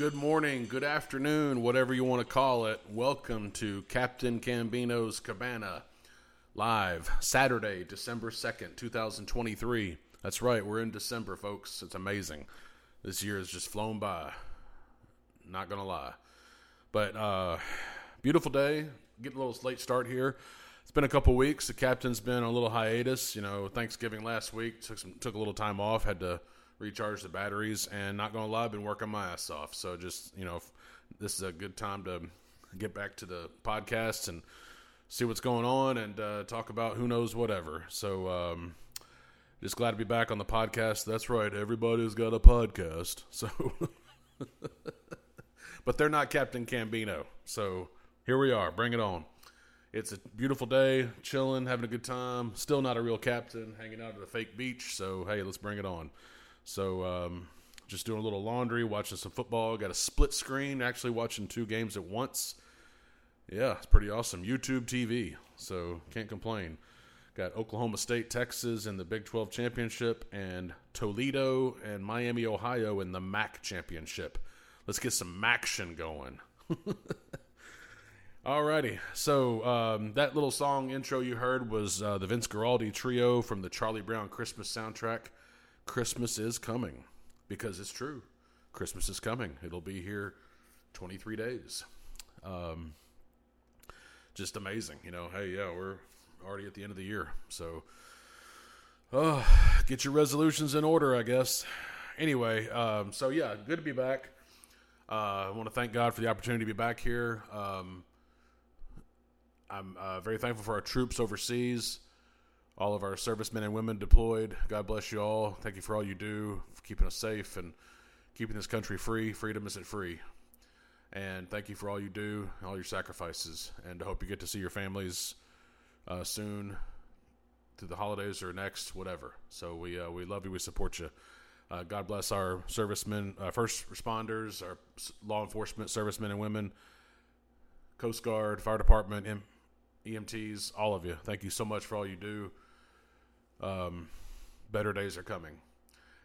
good morning, good afternoon, whatever you want to call it. Welcome to Captain Cambino's Cabana live Saturday, December 2nd, 2023. That's right, we're in December, folks. It's amazing. This year has just flown by. Not going to lie. But uh beautiful day. Getting a little late start here. It's been a couple weeks. The captain's been on a little hiatus. You know, Thanksgiving last week took some took a little time off. Had to recharge the batteries, and not gonna lie, I've been working my ass off. So just you know, this is a good time to get back to the podcast and see what's going on and uh, talk about who knows whatever. So um, just glad to be back on the podcast. That's right, everybody's got a podcast. So, but they're not Captain Cambino. So here we are. Bring it on. It's a beautiful day, chilling, having a good time. Still not a real captain, hanging out at a fake beach. So hey, let's bring it on. So um, just doing a little laundry, watching some football. Got a split screen, actually watching two games at once. Yeah, it's pretty awesome. YouTube TV, so can't complain. Got Oklahoma State, Texas in the Big 12 championship, and Toledo and Miami, Ohio in the MAC championship. Let's get some action going. Alrighty, so um, that little song intro you heard was uh, the Vince Guaraldi trio from the Charlie Brown Christmas soundtrack. Christmas is coming because it's true. Christmas is coming. It'll be here 23 days. Um, just amazing, you know. Hey, yeah, we're already at the end of the year, so uh, get your resolutions in order, I guess. Anyway, um, so yeah, good to be back. Uh, I want to thank God for the opportunity to be back here. Um, I'm uh, very thankful for our troops overseas, all of our servicemen and women deployed. God bless you all. Thank you for all you do, for keeping us safe and keeping this country free. Freedom isn't free. And thank you for all you do, all your sacrifices. And I hope you get to see your families uh, soon through the holidays or next, whatever. So we uh, we love you. We support you. Uh, God bless our servicemen, uh, first responders, our law enforcement servicemen and women, Coast Guard, fire department, M- EMTs, all of you. Thank you so much for all you do. Um, better days are coming.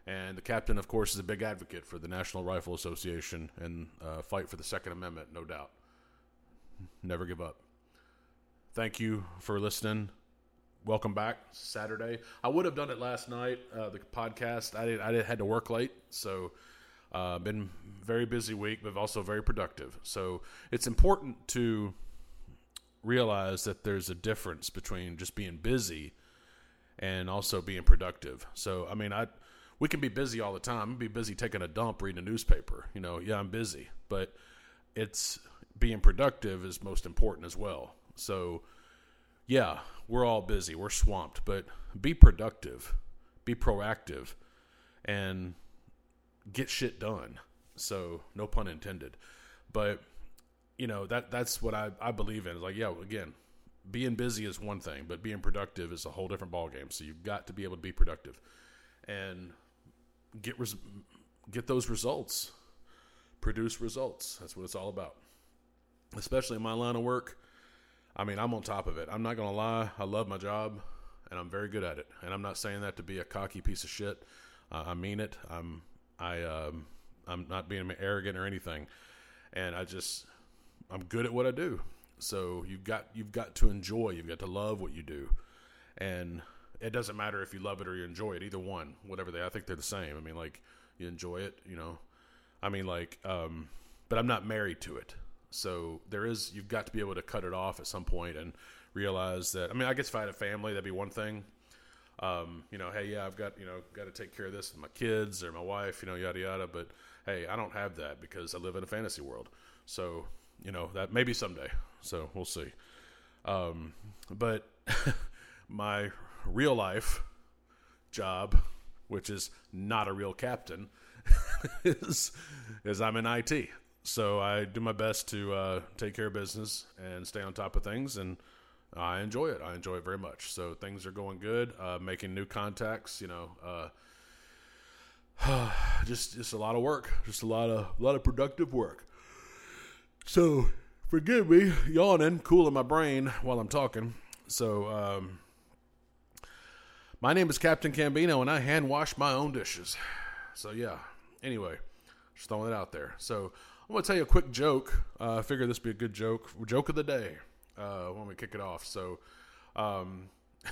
And the captain, of course, is a big advocate for the National Rifle Association and uh, fight for the Second Amendment, no doubt. Never give up. Thank you for listening. Welcome back. Saturday. I would have done it last night. Uh, the podcast. I did, I did, had to work late, so uh, been very busy week, but also very productive. So it's important to realize that there's a difference between just being busy and also being productive. So I mean, I we can be busy all the time. Be busy taking a dump, reading a newspaper. You know, yeah, I'm busy, but it's being productive is most important as well. So yeah, we're all busy, we're swamped, but be productive, be proactive, and get shit done. So no pun intended, but you know that that's what I, I believe in. Is like yeah, again, being busy is one thing, but being productive is a whole different ballgame. So you've got to be able to be productive and get res- get those results, produce results. That's what it's all about. Especially in my line of work. I mean, I'm on top of it. I'm not gonna lie. I love my job, and I'm very good at it. And I'm not saying that to be a cocky piece of shit. Uh, I mean it. I'm I um, I'm not being arrogant or anything. And I just I'm good at what I do. So you've got you've got to enjoy. You've got to love what you do, and it doesn't matter if you love it or you enjoy it. Either one, whatever they, I think they're the same. I mean, like you enjoy it, you know. I mean, like, um, but I'm not married to it. So there is you've got to be able to cut it off at some point and realize that. I mean, I guess if I had a family, that'd be one thing. Um, you know, hey, yeah, I've got you know got to take care of this with my kids or my wife, you know, yada yada. But hey, I don't have that because I live in a fantasy world. So you know that maybe someday. So we'll see. Um, but my real life job, which is not a real captain, is is I'm in IT. So I do my best to uh, take care of business and stay on top of things, and I enjoy it. I enjoy it very much. So things are going good. Uh, making new contacts, you know. Uh, just just a lot of work, just a lot of a lot of productive work. So forgive me, yawning, cooling my brain while I'm talking. So, um, my name is Captain Cambino, and I hand wash my own dishes. So, yeah. Anyway, Just throwing it out there. So I'm to tell you a quick joke. Uh, I figure this would be a good joke. Joke of the day uh, when we kick it off. So, um,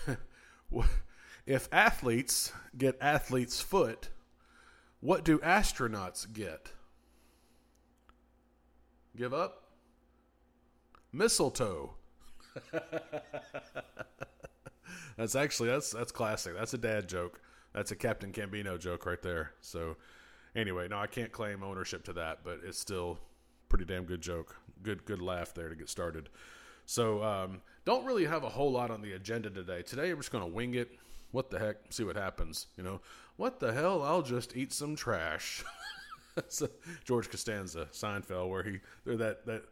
if athletes get athlete's foot, what do astronauts get? Give up? Mistletoe. that's actually that's that's classic. That's a dad joke. That's a Captain Gambino joke right there. So anyway, no, I can't claim ownership to that, but it's still pretty damn good joke. Good good laugh there to get started. So um, don't really have a whole lot on the agenda today. Today I'm just to wing it. What the heck? See what happens. You know, what the hell? I'll just eat some trash. so George Costanza, Seinfeld, where he there that that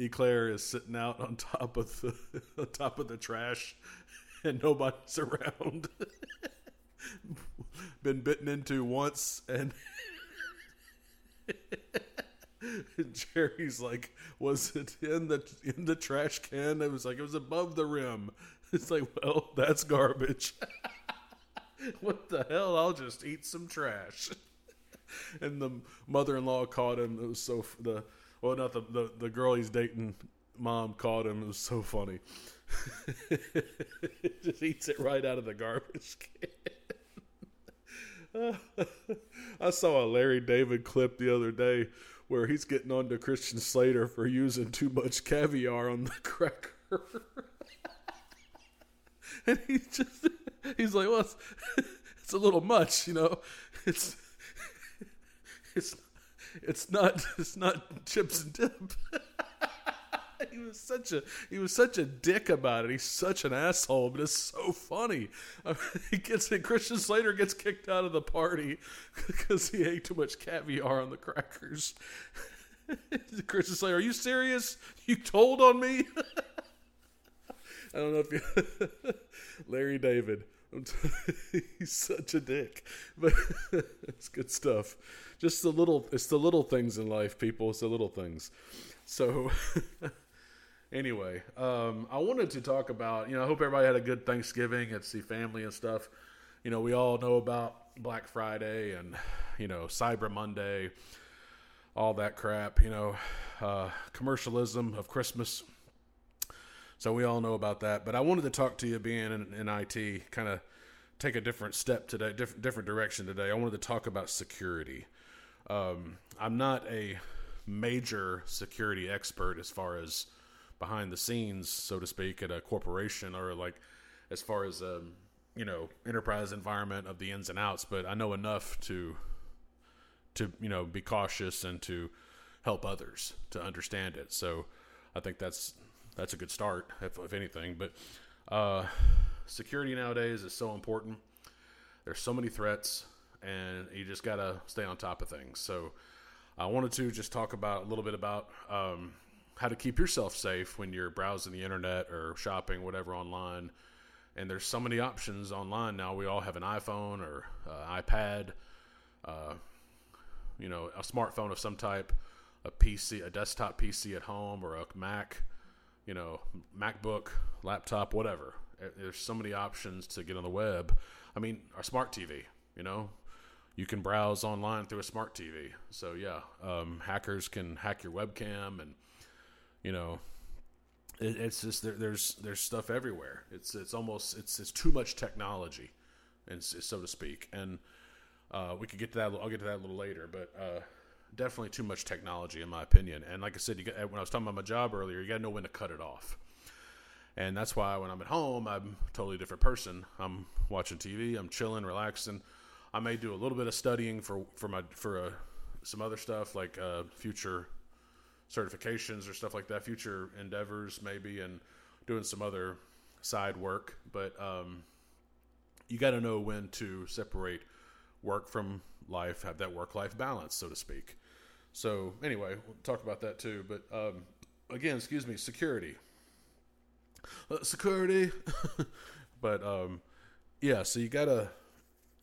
Eclair is sitting out on top of the on top of the trash, and nobody's around. Been bitten into once, and Jerry's like, "Was it in the in the trash can?" It was like it was above the rim. It's like, well, that's garbage. what the hell? I'll just eat some trash. and the mother-in-law caught him. It was so the well, not the the, the girl he's dating. Mom caught him. It was so funny. just eats it right out of the garbage can. I saw a Larry David clip the other day where he's getting on to Christian Slater for using too much caviar on the cracker. and he's just he's like, well, it's, it's a little much, you know. It's it's it's not it's not chips and dip. he was such a he was such a dick about it. He's such an asshole, but it's so funny. I mean, he gets Christian Slater gets kicked out of the party because he ate too much caviar on the crackers. Christian Slater, are you serious? You told on me? I don't know if you Larry David. he's such a dick, but it's good stuff. Just the little, it's the little things in life, people. It's the little things. So, anyway, um, I wanted to talk about. You know, I hope everybody had a good Thanksgiving and see family and stuff. You know, we all know about Black Friday and you know Cyber Monday, all that crap. You know, uh, commercialism of Christmas so we all know about that. But I wanted to talk to you, being in, in IT, kind of take a different step today, different different direction today. I wanted to talk about security. Um, I'm not a major security expert as far as behind the scenes, so to speak, at a corporation or like as far as um, you know enterprise environment of the ins and outs. But I know enough to to you know be cautious and to help others to understand it. So I think that's that's a good start, if, if anything. But uh, security nowadays is so important. There's so many threats, and you just gotta stay on top of things. So I wanted to just talk about a little bit about um, how to keep yourself safe when you're browsing the internet or shopping, whatever, online. And there's so many options online now. We all have an iPhone or uh, iPad, uh, you know, a smartphone of some type, a PC, a desktop PC at home, or a Mac you know, MacBook, laptop, whatever. There's so many options to get on the web. I mean, our smart TV, you know, you can browse online through a smart TV. So yeah, um, hackers can hack your webcam, and you know, it, it's just there, there's there's stuff everywhere. It's it's almost it's it's too much technology, and so to speak. And uh, we could get to that. I'll get to that a little later, but. Uh, definitely too much technology in my opinion. And like I said, got, when I was talking about my job earlier, you got to know when to cut it off. And that's why when I'm at home, I'm a totally different person. I'm watching TV, I'm chilling, relaxing. I may do a little bit of studying for for my for uh, some other stuff like uh, future certifications or stuff like that, future endeavors maybe, and doing some other side work. But um, you got to know when to separate work from life, have that work life balance, so to speak. So anyway, we'll talk about that too. But um, again, excuse me, security, uh, security. but um, yeah, so you gotta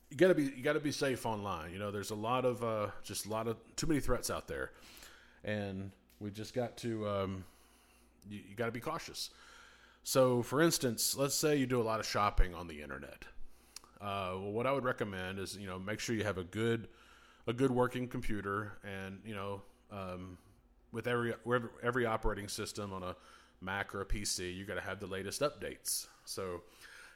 you gotta be you gotta be safe online. You know, there's a lot of uh, just a lot of too many threats out there, and we just got to um, you, you got to be cautious. So, for instance, let's say you do a lot of shopping on the internet. Uh, well, what I would recommend is you know make sure you have a good a good working computer, and you know, um, with every every operating system on a Mac or a PC, you got to have the latest updates. So,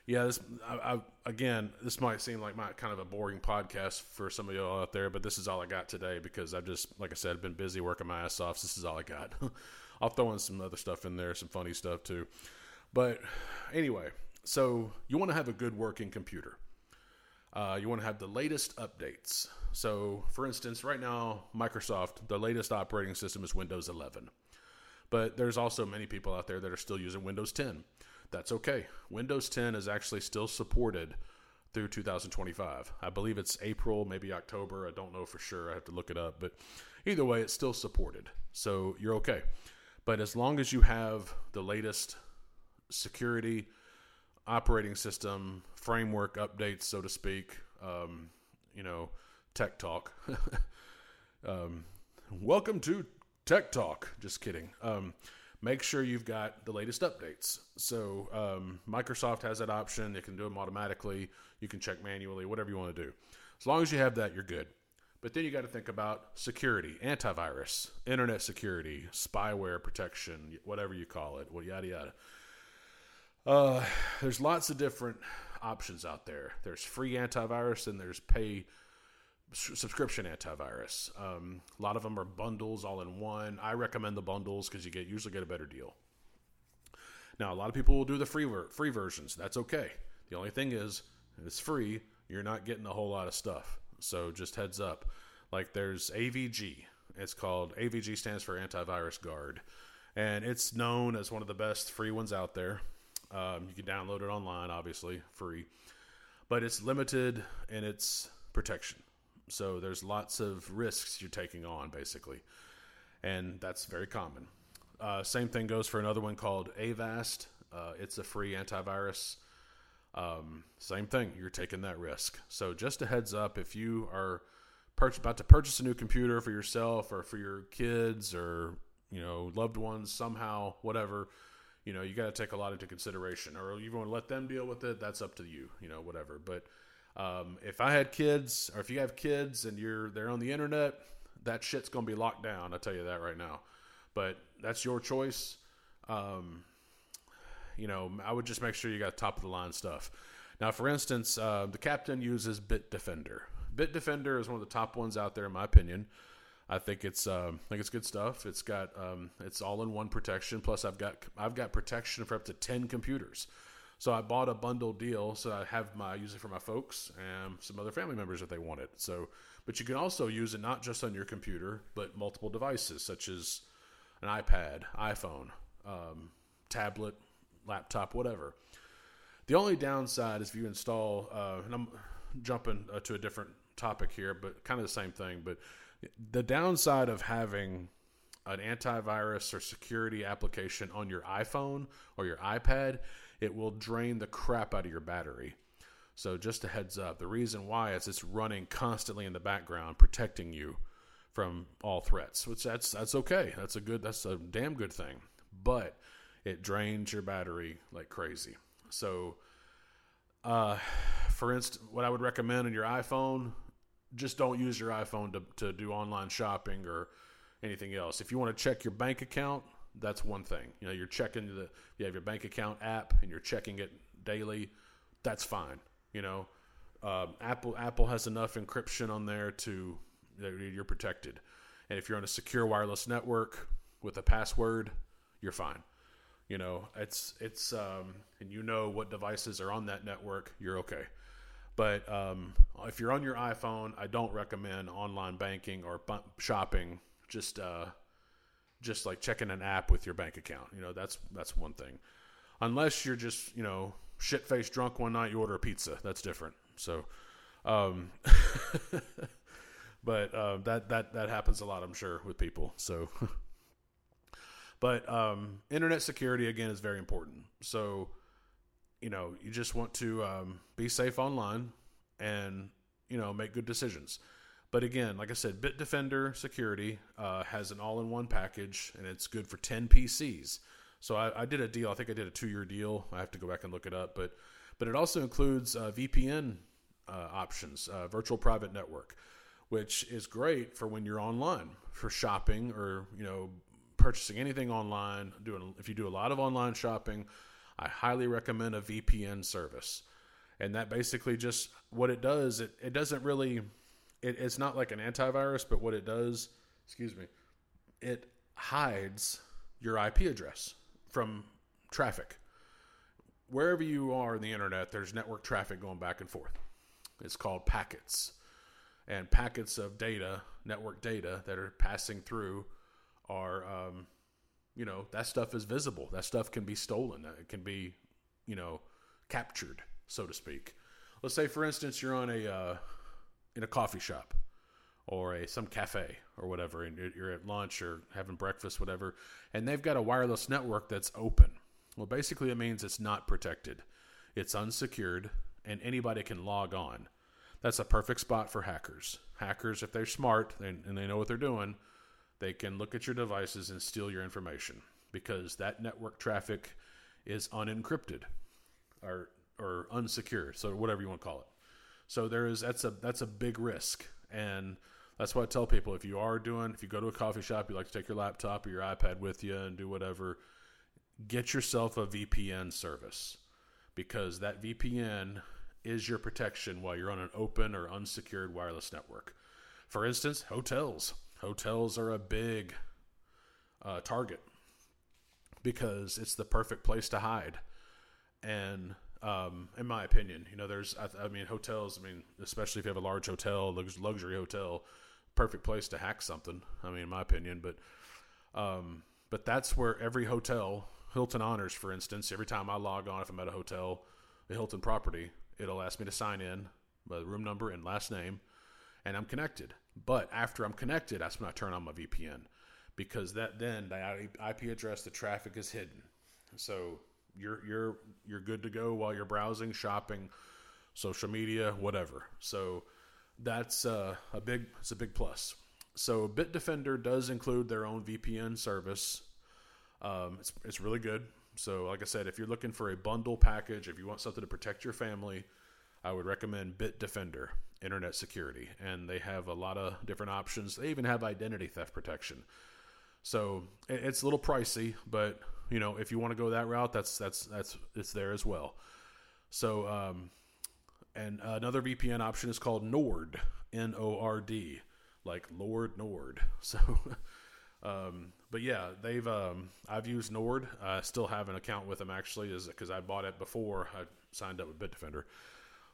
yeah, this I, I, again, this might seem like my kind of a boring podcast for some of y'all out there, but this is all I got today because I've just, like I said, been busy working my ass off. So this is all I got. I'll throw in some other stuff in there, some funny stuff too. But anyway, so you want to have a good working computer. Uh, you want to have the latest updates. So, for instance, right now, Microsoft, the latest operating system is Windows 11. But there's also many people out there that are still using Windows 10. That's okay. Windows 10 is actually still supported through 2025. I believe it's April, maybe October. I don't know for sure. I have to look it up. But either way, it's still supported. So you're okay. But as long as you have the latest security, operating system, framework updates, so to speak, um, you know, tech talk. um, welcome to Tech Talk. Just kidding. Um, make sure you've got the latest updates. So um, Microsoft has that option. It can do them automatically. You can check manually, whatever you want to do. As long as you have that, you're good. But then you got to think about security, antivirus, internet security, spyware protection, whatever you call it, well, yada yada. Uh, there's lots of different options out there. There's free antivirus and there's pay subscription antivirus. Um, a lot of them are bundles all in one. I recommend the bundles because you get usually get a better deal. Now, a lot of people will do the free ver- free versions. That's okay. The only thing is, it's free. You're not getting a whole lot of stuff. So just heads up. Like there's AVG. It's called AVG stands for Antivirus Guard, and it's known as one of the best free ones out there. Um, you can download it online, obviously free, but it's limited in its protection. So there's lots of risks you're taking on, basically, and that's very common. Uh, same thing goes for another one called Avast. Uh, it's a free antivirus. Um, same thing, you're taking that risk. So just a heads up, if you are about to purchase a new computer for yourself or for your kids or you know loved ones somehow, whatever, you know you got to take a lot into consideration. Or you want to let them deal with it, that's up to you. You know, whatever. But um, if I had kids, or if you have kids and you're they're on the internet, that shit's gonna be locked down. I tell you that right now. But that's your choice. Um, you know, I would just make sure you got top of the line stuff. Now, for instance, uh, the captain uses Bitdefender. Bitdefender is one of the top ones out there, in my opinion. I think it's uh, I think it's good stuff. It's got um, it's all in one protection. Plus, I've got I've got protection for up to ten computers. So I bought a bundle deal so I have my use it for my folks and some other family members if they want it. So, but you can also use it not just on your computer, but multiple devices such as an iPad, iPhone, um, tablet, laptop, whatever. The only downside is if you install, uh, and I'm jumping uh, to a different topic here, but kind of the same thing. But the downside of having an antivirus or security application on your iPhone or your iPad it will drain the crap out of your battery. So just a heads up. The reason why is it's running constantly in the background, protecting you from all threats. Which that's that's okay. That's a good. That's a damn good thing. But it drains your battery like crazy. So, uh, for instance, what I would recommend on your iPhone, just don't use your iPhone to to do online shopping or anything else. If you want to check your bank account, that's one thing. You know, you're checking the you have your bank account app and you're checking it daily. That's fine. You know, um, Apple Apple has enough encryption on there to you're protected. And if you're on a secure wireless network with a password, you're fine. You know, it's it's um, and you know what devices are on that network, you're okay. But um, if you're on your iPhone, I don't recommend online banking or shopping. Just uh, just like checking an app with your bank account. You know, that's that's one thing. Unless you're just, you know, shit faced drunk one night, you order a pizza. That's different. So, um, but uh, that that that happens a lot, I'm sure, with people. So, but um, internet security again is very important. So, you know, you just want to um, be safe online and you know make good decisions. But again, like I said, Bitdefender Security uh, has an all-in-one package, and it's good for 10 PCs. So I, I did a deal. I think I did a two-year deal. I have to go back and look it up, but but it also includes uh, VPN uh, options, uh, virtual private network, which is great for when you're online for shopping or you know purchasing anything online. Doing if you do a lot of online shopping, I highly recommend a VPN service. And that basically just what it does. It it doesn't really. It, it's not like an antivirus, but what it does, excuse me, it hides your IP address from traffic. Wherever you are in the internet, there's network traffic going back and forth. It's called packets. And packets of data, network data that are passing through are, um, you know, that stuff is visible. That stuff can be stolen. It can be, you know, captured, so to speak. Let's say, for instance, you're on a uh, in a coffee shop or a some cafe or whatever, and you're at lunch or having breakfast, whatever, and they've got a wireless network that's open. Well, basically, it means it's not protected, it's unsecured, and anybody can log on. That's a perfect spot for hackers. Hackers, if they're smart and they know what they're doing, they can look at your devices and steal your information because that network traffic is unencrypted or or unsecured, so whatever you want to call it. So there is that's a that's a big risk, and that's why I tell people if you are doing if you go to a coffee shop, you like to take your laptop or your iPad with you and do whatever, get yourself a VPN service because that VPN is your protection while you're on an open or unsecured wireless network. For instance, hotels. Hotels are a big uh, target because it's the perfect place to hide. And um, in my opinion, you know, there's, I, I, mean, hotels, I mean, especially if you have a large hotel, luxury hotel, perfect place to hack something. I mean, in my opinion, but, um, but that's where every hotel, Hilton Honors, for instance, every time I log on, if I'm at a hotel, the Hilton property, it'll ask me to sign in, my room number and last name, and I'm connected. But after I'm connected, that's when I turn on my VPN because that then the IP address, the traffic is hidden. So you're you're you're good to go while you're browsing, shopping, social media, whatever. So that's uh, a big it's a big plus. So Bitdefender does include their own VPN service. Um, it's it's really good. So like I said, if you're looking for a bundle package, if you want something to protect your family, I would recommend Bitdefender Internet Security, and they have a lot of different options. They even have identity theft protection. So it's a little pricey, but you know if you want to go that route, that's that's that's it's there as well. So um, and another VPN option is called Nord, N O R D, like Lord Nord. So. Um, but yeah, they've um, I've used Nord. I still have an account with them actually, is because I bought it before I signed up with Bitdefender.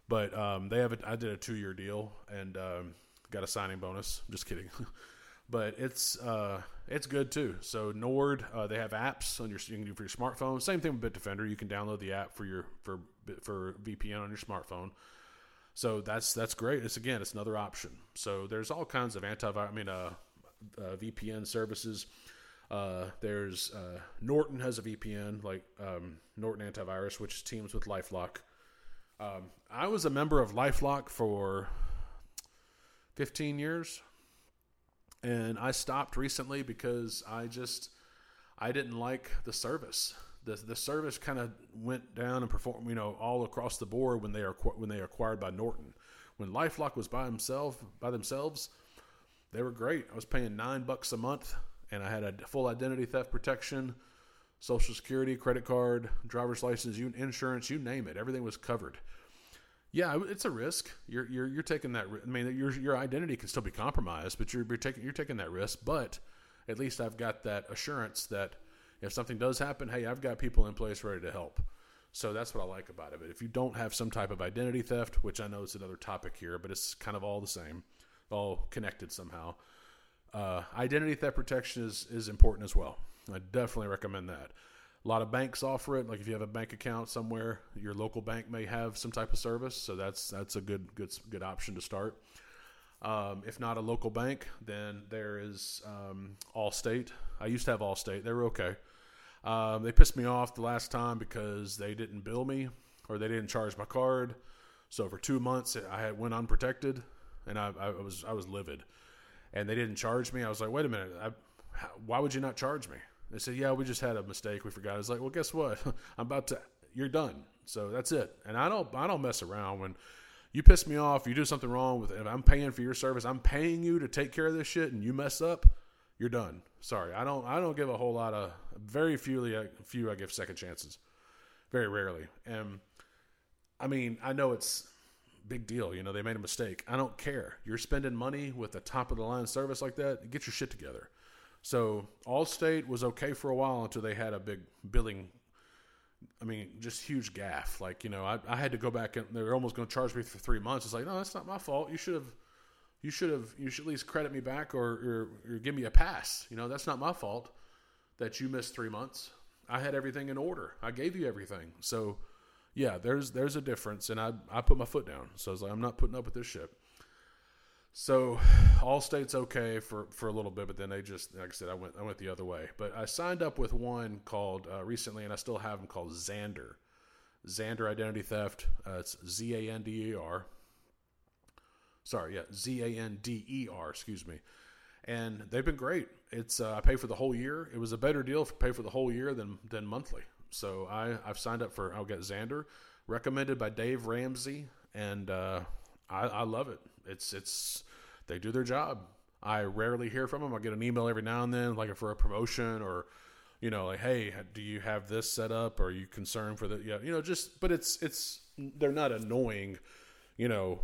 But um, they have a, I did a two year deal and um, got a signing bonus. Just kidding. but it's uh, it's good too. So Nord, uh, they have apps on your you can do for your smartphone. Same thing with Bitdefender. You can download the app for your for for VPN on your smartphone. So that's that's great. It's again, it's another option. So there's all kinds of antivirus. I mean, uh, uh, VPN services. Uh, there's uh, Norton has a VPN like um, Norton Antivirus, which teams with LifeLock. Um, I was a member of LifeLock for 15 years, and I stopped recently because I just I didn't like the service. The the service kind of went down and performed, you know, all across the board when they are when they acquired by Norton. When LifeLock was by himself by themselves, they were great. I was paying nine bucks a month, and I had a full identity theft protection Social Security, credit card, driver's license, you, insurance, you name it. Everything was covered. Yeah, it's a risk. You're you're you're taking that. I mean, your your identity can still be compromised, but you're, you're taking you're taking that risk. But at least I've got that assurance that if something does happen, hey, I've got people in place ready to help. So that's what I like about it. But if you don't have some type of identity theft, which I know is another topic here, but it's kind of all the same, all connected somehow. Uh, identity theft protection is is important as well. I definitely recommend that. A lot of banks offer it. Like if you have a bank account somewhere, your local bank may have some type of service, so that's that's a good good good option to start. Um, if not a local bank, then there is um, Allstate. I used to have Allstate; they were okay. Um, they pissed me off the last time because they didn't bill me or they didn't charge my card. So for two months, I had went unprotected, and I, I was I was livid. And they didn't charge me. I was like, wait a minute, I, why would you not charge me? They said, "Yeah, we just had a mistake. We forgot." It's like, well, guess what? I'm about to. You're done. So that's it. And I don't. I don't mess around when, you piss me off, you do something wrong with. If I'm paying for your service, I'm paying you to take care of this shit, and you mess up, you're done. Sorry, I don't. I don't give a whole lot of. Very few, few I give second chances. Very rarely, and I mean, I know it's big deal. You know, they made a mistake. I don't care. You're spending money with a top of the line service like that. Get your shit together. So Allstate was okay for a while until they had a big billing. I mean, just huge gaff. Like you know, I, I had to go back and they're almost going to charge me for three months. It's like, no, that's not my fault. You should have, you should have, you should at least credit me back or, or, or give me a pass. You know, that's not my fault that you missed three months. I had everything in order. I gave you everything. So, yeah, there's there's a difference, and I I put my foot down. So I was like, I'm not putting up with this shit. So Allstate's okay for, for a little bit, but then they just like I said, I went I went the other way. But I signed up with one called uh, recently, and I still have them called Zander. Zander Identity Theft. Uh, it's Z A N D E R. Sorry, yeah, Z A N D E R. Excuse me. And they've been great. It's uh, I pay for the whole year. It was a better deal for pay for the whole year than than monthly. So I I've signed up for I'll get Zander, recommended by Dave Ramsey, and uh, I, I love it. It's it's they do their job. I rarely hear from them. I get an email every now and then, like for a promotion or, you know, like, hey, do you have this set up? Or are you concerned for the, yeah, you know, just, but it's, it's, they're not annoying, you know,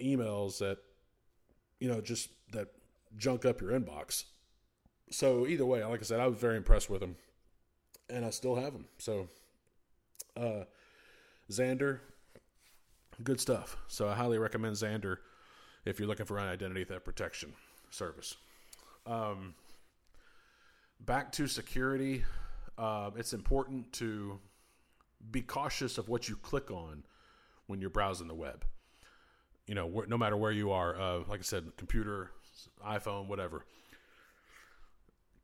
emails that, you know, just that junk up your inbox. So either way, like I said, I was very impressed with them and I still have them. So, uh, Zander, good stuff. So I highly recommend Zander if you're looking for an identity theft protection service. Um, back to security, uh, it's important to be cautious of what you click on when you're browsing the web. You know, wh- no matter where you are, uh, like I said, computer, iPhone, whatever.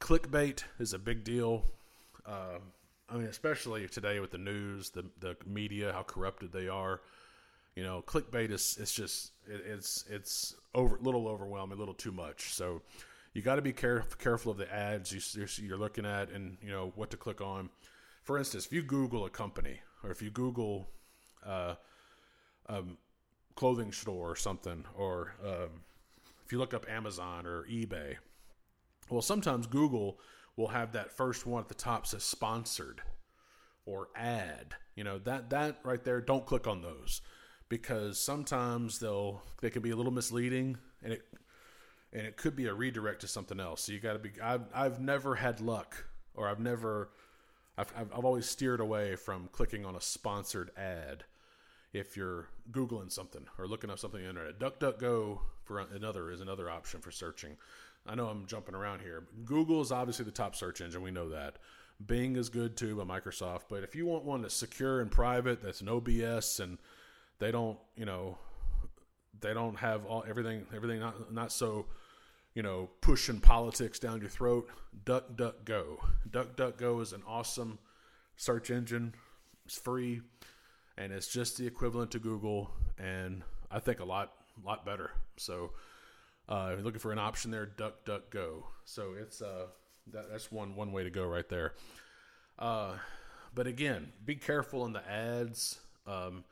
Clickbait is a big deal. Uh, I mean, especially today with the news, the the media, how corrupted they are. You know, clickbait is it's just it, it's it's over a little overwhelming, a little too much. So you got to be careful careful of the ads you, you're looking at and you know what to click on. For instance, if you Google a company or if you Google uh, um, clothing store or something, or um, if you look up Amazon or eBay, well, sometimes Google will have that first one at the top says sponsored or ad. You know that that right there. Don't click on those because sometimes they'll they can be a little misleading and it and it could be a redirect to something else. So you got to be. I've I've never had luck, or I've never, I've I've always steered away from clicking on a sponsored ad. If you're googling something or looking up something on the internet, DuckDuckGo for another is another option for searching. I know I'm jumping around here. Google is obviously the top search engine. We know that. Bing is good too by Microsoft. But if you want one that's secure and private, that's no BS and they don't, you know, they don't have all everything everything not not so, you know, pushing politics down your throat. Duck Duck Go. Duck Duck Go is an awesome search engine. It's free and it's just the equivalent to Google and I think a lot lot better. So uh, if you're looking for an option there, Duck Duck Go. So it's uh that, that's one one way to go right there. Uh, but again, be careful in the ads. Um,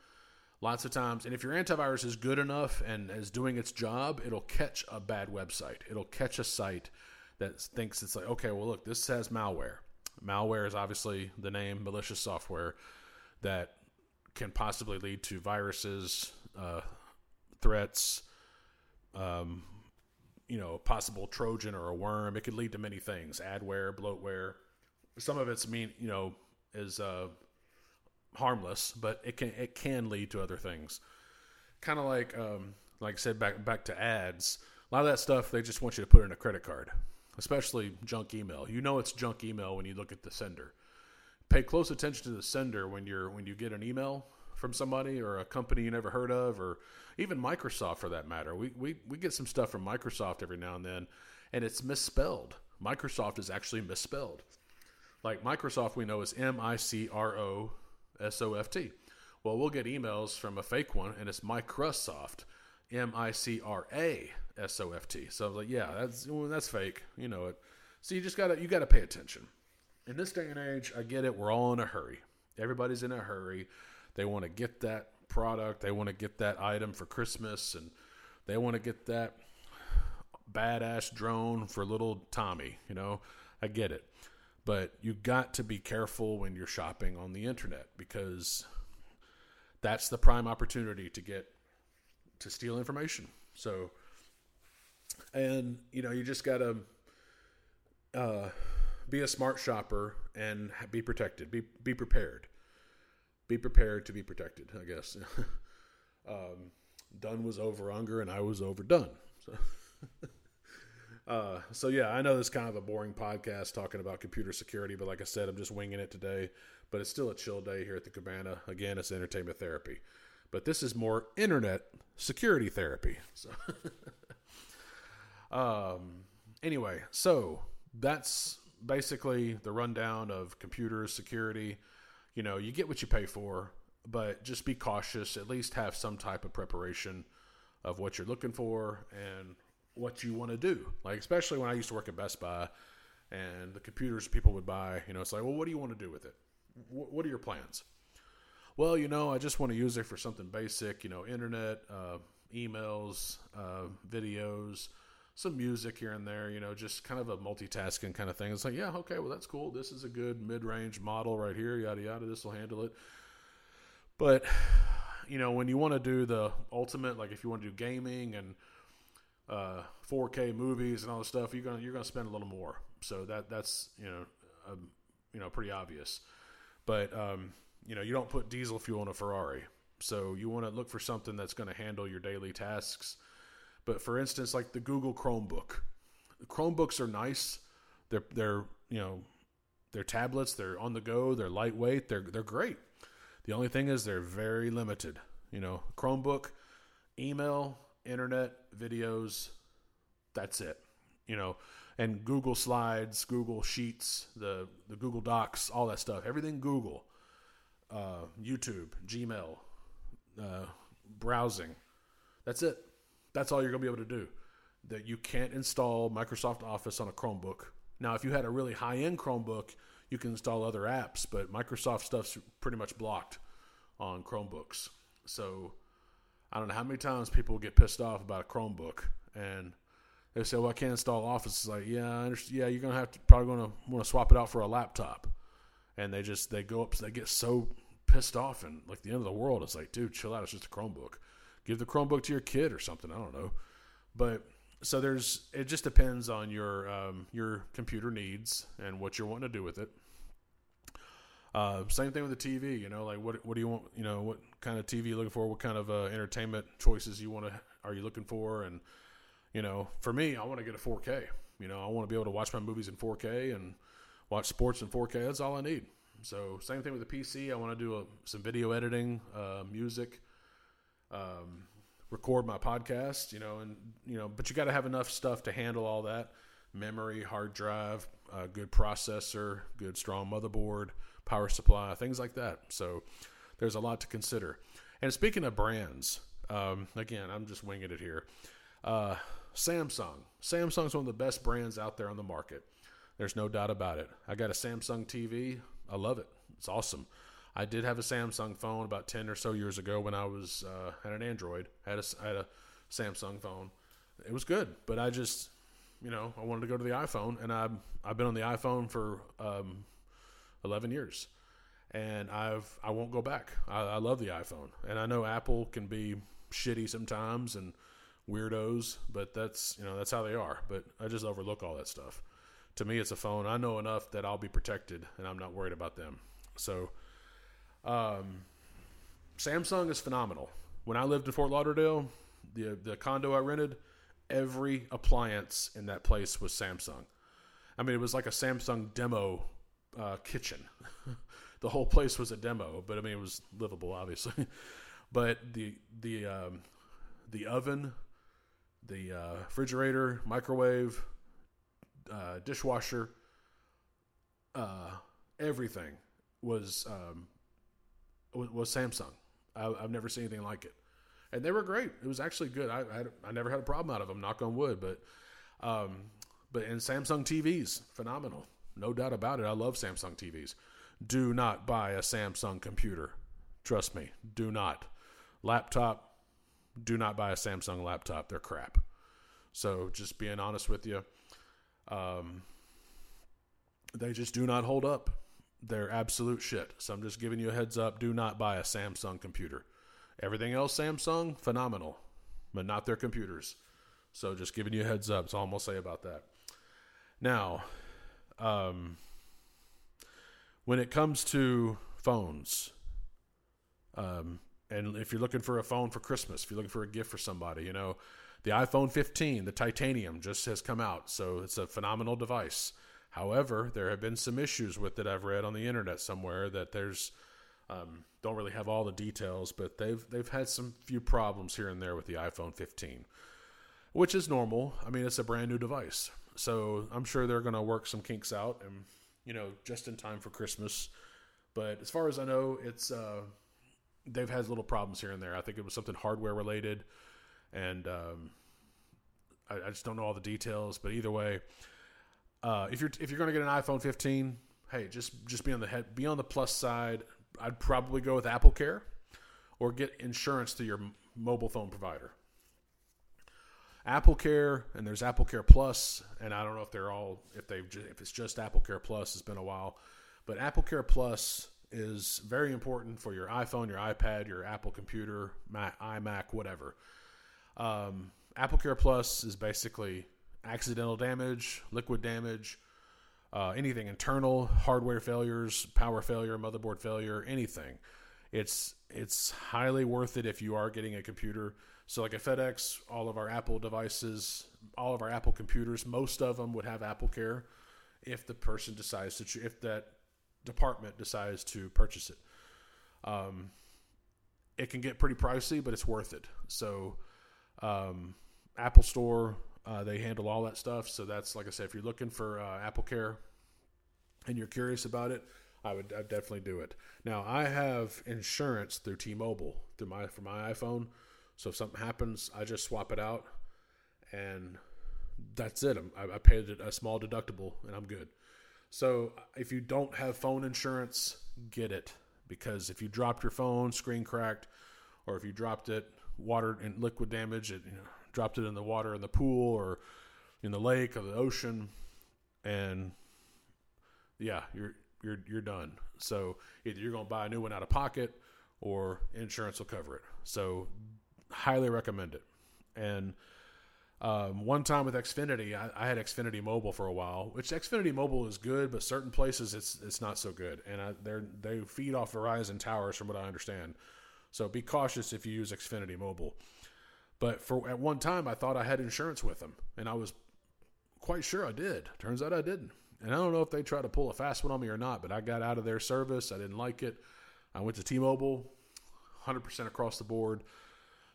Lots of times, and if your antivirus is good enough and is doing its job, it'll catch a bad website. It'll catch a site that thinks it's like, okay, well, look, this has malware. Malware is obviously the name malicious software that can possibly lead to viruses, uh, threats, um, you know, possible Trojan or a worm. It could lead to many things: adware, bloatware. Some of it's mean, you know, is uh, harmless, but it can it can lead to other things. Kind of like um, like I said back back to ads. A lot of that stuff they just want you to put in a credit card, especially junk email. You know it's junk email when you look at the sender. Pay close attention to the sender when you're when you get an email from somebody or a company you never heard of, or even Microsoft for that matter. We we we get some stuff from Microsoft every now and then, and it's misspelled. Microsoft is actually misspelled. Like Microsoft, we know is M I C R O S O F T. Well, we'll get emails from a fake one, and it's Microsoft, M I C R A S O F T. So I was like, yeah, that's well, that's fake. You know it. So you just gotta you gotta pay attention. In this day and age, I get it. We're all in a hurry. Everybody's in a hurry. They want to get that product. They want to get that item for Christmas, and they want to get that badass drone for little Tommy. You know, I get it, but you got to be careful when you're shopping on the internet because that's the prime opportunity to get to steal information. So, and you know, you just gotta uh, be a smart shopper and be protected. Be be prepared. Be prepared to be protected. I guess. um, done was over Unger, and I was overdone. So. Uh, so yeah, I know this is kind of a boring podcast talking about computer security, but like I said, I'm just winging it today. But it's still a chill day here at the Cabana. Again, it's entertainment therapy, but this is more internet security therapy. So, um, anyway, so that's basically the rundown of computer security. You know, you get what you pay for, but just be cautious. At least have some type of preparation of what you're looking for and what you want to do. Like especially when I used to work at Best Buy, and the computers people would buy. You know, it's like, well, what do you want to do with it? what are your plans? Well, you know, I just want to use it for something basic. You know, internet, uh, emails, uh, videos, some music here and there. You know, just kind of a multitasking kind of thing. It's like, yeah, okay, well, that's cool. This is a good mid-range model right here. Yada yada. This will handle it. But you know, when you want to do the ultimate, like if you want to do gaming and uh, 4K movies and all this stuff, you're gonna you're gonna spend a little more. So that that's you know um, you know pretty obvious. But um, you know you don't put diesel fuel in a Ferrari, so you want to look for something that's going to handle your daily tasks. But for instance, like the Google Chromebook, Chromebooks are nice. They're they're you know they're tablets. They're on the go. They're lightweight. They're they're great. The only thing is they're very limited. You know, Chromebook, email, internet, videos. That's it. You know, and Google Slides, Google Sheets, the the Google Docs, all that stuff. Everything Google, uh, YouTube, Gmail, uh, browsing. That's it. That's all you're gonna be able to do. That you can't install Microsoft Office on a Chromebook. Now, if you had a really high end Chromebook, you can install other apps, but Microsoft stuff's pretty much blocked on Chromebooks. So I don't know how many times people get pissed off about a Chromebook and they say, "Well, I can't install Office." It's like, yeah, I understand. Yeah, you're gonna have to probably gonna want to swap it out for a laptop. And they just they go up, they get so pissed off and like the end of the world. It's like, dude, chill out. It's just a Chromebook. Give the Chromebook to your kid or something. I don't know. But so there's it just depends on your um, your computer needs and what you're wanting to do with it. Uh, same thing with the TV. You know, like what what do you want? You know, what kind of TV you looking for? What kind of uh, entertainment choices you want to are you looking for? And you know, for me, I want to get a 4K. You know, I want to be able to watch my movies in 4K and watch sports in 4K. That's all I need. So same thing with the PC. I want to do a, some video editing, uh, music, um, record my podcast. You know, and you know, but you got to have enough stuff to handle all that: memory, hard drive, uh, good processor, good strong motherboard power supply, things like that. So there's a lot to consider. And speaking of brands, um, again, I'm just winging it here. Uh, Samsung. Samsung's one of the best brands out there on the market. There's no doubt about it. I got a Samsung TV. I love it. It's awesome. I did have a Samsung phone about 10 or so years ago when I was uh, had an Android. I had a, I had a Samsung phone. It was good, but I just, you know, I wanted to go to the iPhone, and I've I've been on the iPhone for um, 11 years and I've I won't go back. I, I, love the iPhone, and I know Apple can be shitty sometimes and weirdos, but that's you know that's how they are. But I just overlook all that stuff. To me, it's a phone. I know enough that I'll be protected, and I'm not worried about them. So, um, Samsung is phenomenal. When I lived in Fort Lauderdale, the the condo I rented, every appliance in that place was Samsung. I mean, it was like a Samsung demo uh, kitchen. the whole place was a demo, but I mean it was livable, obviously. but the the um, the oven, the uh, refrigerator, microwave, uh, dishwasher, uh, everything was um, was Samsung. I, have never seen anything like it, and they were great. It was actually good. I I, I never had a problem out of them. Knock on wood, but um, but and Samsung TVs phenomenal. No doubt about it. I love Samsung TVs. Do not buy a Samsung computer. Trust me, do not. Laptop, do not buy a Samsung laptop. They're crap. So just being honest with you, um, they just do not hold up. They're absolute shit. So I'm just giving you a heads up. Do not buy a Samsung computer. Everything else, Samsung, phenomenal, but not their computers. So just giving you a heads up. That's all I'm gonna say about that. Now, um, when it comes to phones, um, and if you're looking for a phone for Christmas, if you're looking for a gift for somebody, you know, the iPhone 15, the titanium, just has come out, so it's a phenomenal device. However, there have been some issues with it. I've read on the internet somewhere that there's um, don't really have all the details, but they've they've had some few problems here and there with the iPhone 15, which is normal. I mean, it's a brand new device, so I'm sure they're going to work some kinks out, and you know, just in time for Christmas. But as far as I know, it's uh, they've had little problems here and there. I think it was something hardware related, and um, I, I, just don't know all the details. But either way, uh, if you're if you're going to get an iPhone 15, hey, just just be on the head, be on the plus side. I'd probably go with Apple Care, or get insurance through your mobile phone provider. Apple Care and there's Apple Care Plus, and I don't know if they're all if they've if it's just Apple Care Plus. It's been a while, but Apple Care Plus is very important for your iPhone, your iPad, your Apple computer, Mac, iMac, whatever. Um, Apple Care Plus is basically accidental damage, liquid damage, uh, anything internal, hardware failures, power failure, motherboard failure, anything. It's it's highly worth it if you are getting a computer. So like at FedEx, all of our Apple devices, all of our Apple computers, most of them would have Apple Care if the person decides to if that department decides to purchase it. Um, it can get pretty pricey, but it's worth it. So um, Apple Store, uh, they handle all that stuff. So that's like I said, if you're looking for uh, Apple Care and you're curious about it, I would I'd definitely do it. Now I have insurance through T-Mobile through my for my iPhone, so if something happens, I just swap it out, and that's it. I, I paid a small deductible, and I'm good. So if you don't have phone insurance, get it because if you dropped your phone, screen cracked, or if you dropped it, water and liquid damage, it you know, dropped it in the water in the pool or in the lake or the ocean, and yeah, you're you're you're done. So either you're to buy a new one out of pocket, or insurance will cover it. So highly recommend it. And um, one time with Xfinity, I, I, had Xfinity Mobile for a while, which Xfinity Mobile is good, but certain places it's it's not so good, and I, they feed off Verizon towers, from what I understand. So be cautious if you use Xfinity Mobile. But for at one time, I thought I had insurance with them, and I was quite sure I did. Turns out I didn't, and I don't know if they tried to pull a fast one on me or not. But I got out of their service. I didn't like it. I went to T-Mobile, 100% across the board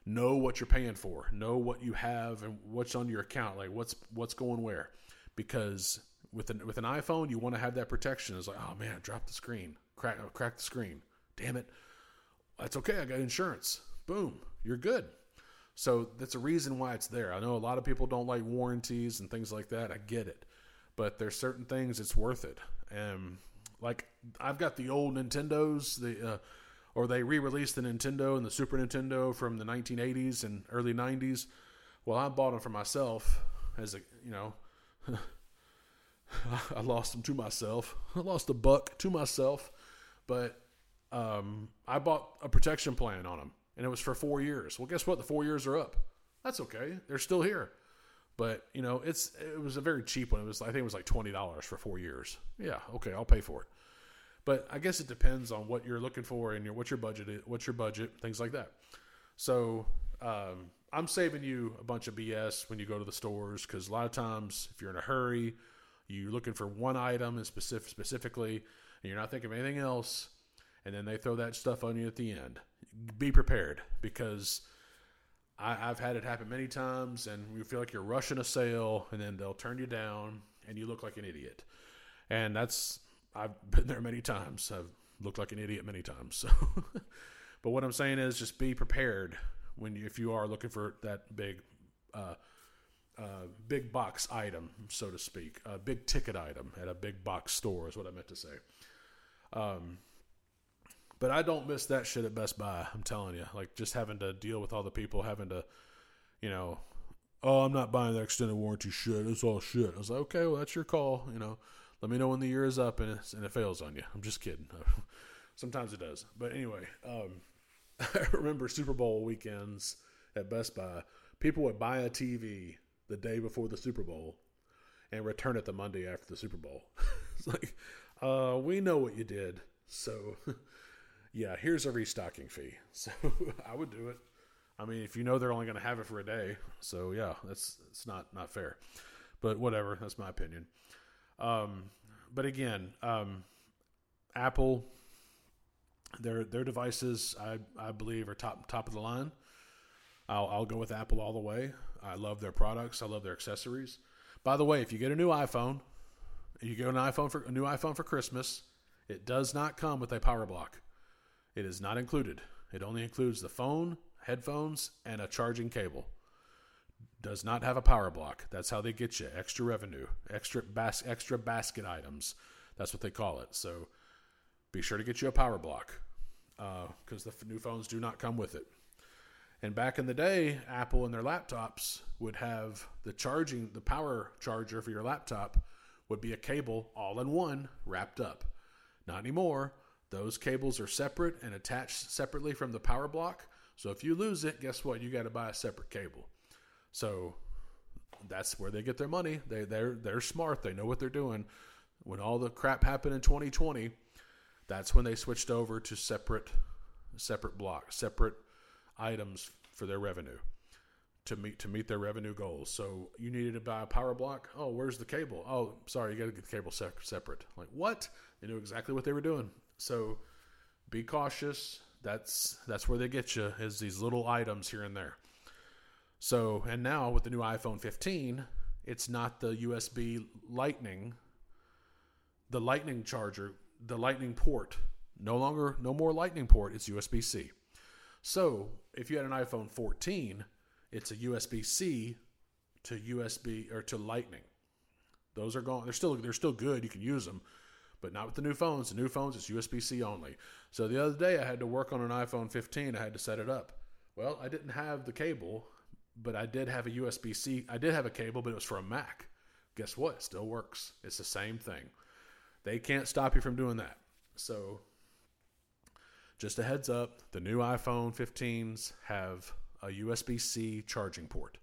know what you're paying for, know what you have and what's on your account, like what's what's going where. Because with an with an iPhone, you want to have that protection. It's like, oh man, drop the screen, crack crack the screen. Damn it, that's okay. I got insurance. Boom, you're good. So that's a reason why it's there. I know a lot of people don't like warranties and things like that. I get it, but there's certain things it's worth it. And like I've got the old Nintendos, the uh, or they re-released the Nintendo and the Super Nintendo from the 1980s and early 90s. Well, I bought them for myself as a, you know, I lost them to myself. I lost a buck to myself, but um, I bought a protection plan on them, and it was for four years. Well, guess what? The four years are up. That's okay. They're still here, but you know, it's it was a very cheap one. It was I think it was like twenty dollars for four years. Yeah, okay, I'll pay for it. But I guess it depends on what you're looking for and your what your budget is, what's your budget, things like that. So um, I'm saving you a bunch of BS when you go to the stores because a lot of times if you're in a hurry, you're looking for one item and specific, specifically, and you're not thinking of anything else, and then they throw that stuff on you at the end. Be prepared because I, have had it happen many times, and you feel like you're rushing a sale, and then they'll turn you down, and you look like an idiot. And that's I've been there many times. I've looked like an idiot many times. So, but what I'm saying is, just be prepared when you, if you are looking for that big, uh, uh, big box item, so to speak, a big ticket item at a big box store is what I meant to say. Um, But I don't miss that shit at Best Buy. I'm telling you, like just having to deal with all the people having to, you know, oh, I'm not buying that extended warranty shit. It's all shit. I was like, okay, well, that's your call. You know, let me know when the year is up and, and it fails on you. I'm just kidding. Sometimes it does. But anyway, um, I remember Super Bowl weekends at Best Buy. People would buy a TV the day before the Super Bowl and return it the Monday after the Super Bowl. it's like, uh, we know what you did. So, yeah, here's a restocking fee. So I would do it. I mean, if you know they're only going to have it for a day, so yeah, that's it's not not fair. But whatever, that's my opinion. Um, but again, um, Apple, their their devices, I I believe, are top top of the line. I'll I'll go with Apple all the way. I love their products. I love their accessories. By the way, if you get a new iPhone, you get an iPhone for a new iPhone for Christmas, it does not come with a power block. It is not included. It only includes the phone, headphones, and a charging cable. Does not have a power block. That's how they get you extra revenue, extra bas- extra basket items. That's what they call it. So be sure to get you a power block because uh, the new phones do not come with it. And back in the day, Apple and their laptops would have the charging, the power charger for your laptop would be a cable all in one wrapped up. Not anymore. Those cables are separate and attached separately from the power block. So if you lose it, guess what? You got to buy a separate cable. So that's where they get their money. They they're they're smart. They know what they're doing. When all the crap happened in 2020, that's when they switched over to separate separate blocks, separate items for their revenue to meet to meet their revenue goals. So you needed to buy a power block. Oh, where's the cable? Oh, sorry, you got to get the cable separate. Like what? They knew exactly what they were doing. So be cautious. That's that's where they get you is these little items here and there. So and now with the new iPhone 15, it's not the USB Lightning, the Lightning charger, the Lightning port. No longer, no more Lightning port. It's USB C. So if you had an iPhone 14, it's a USB C to USB or to Lightning. Those are gone. They're still they're still good. You can use them, but not with the new phones. The new phones it's USB C only. So the other day I had to work on an iPhone 15. I had to set it up. Well, I didn't have the cable, but I did have a USB C. I did have a cable, but it was for a Mac. Guess what? It still works. It's the same thing. They can't stop you from doing that. So just a heads up, the new iPhone 15s have a USB C charging port.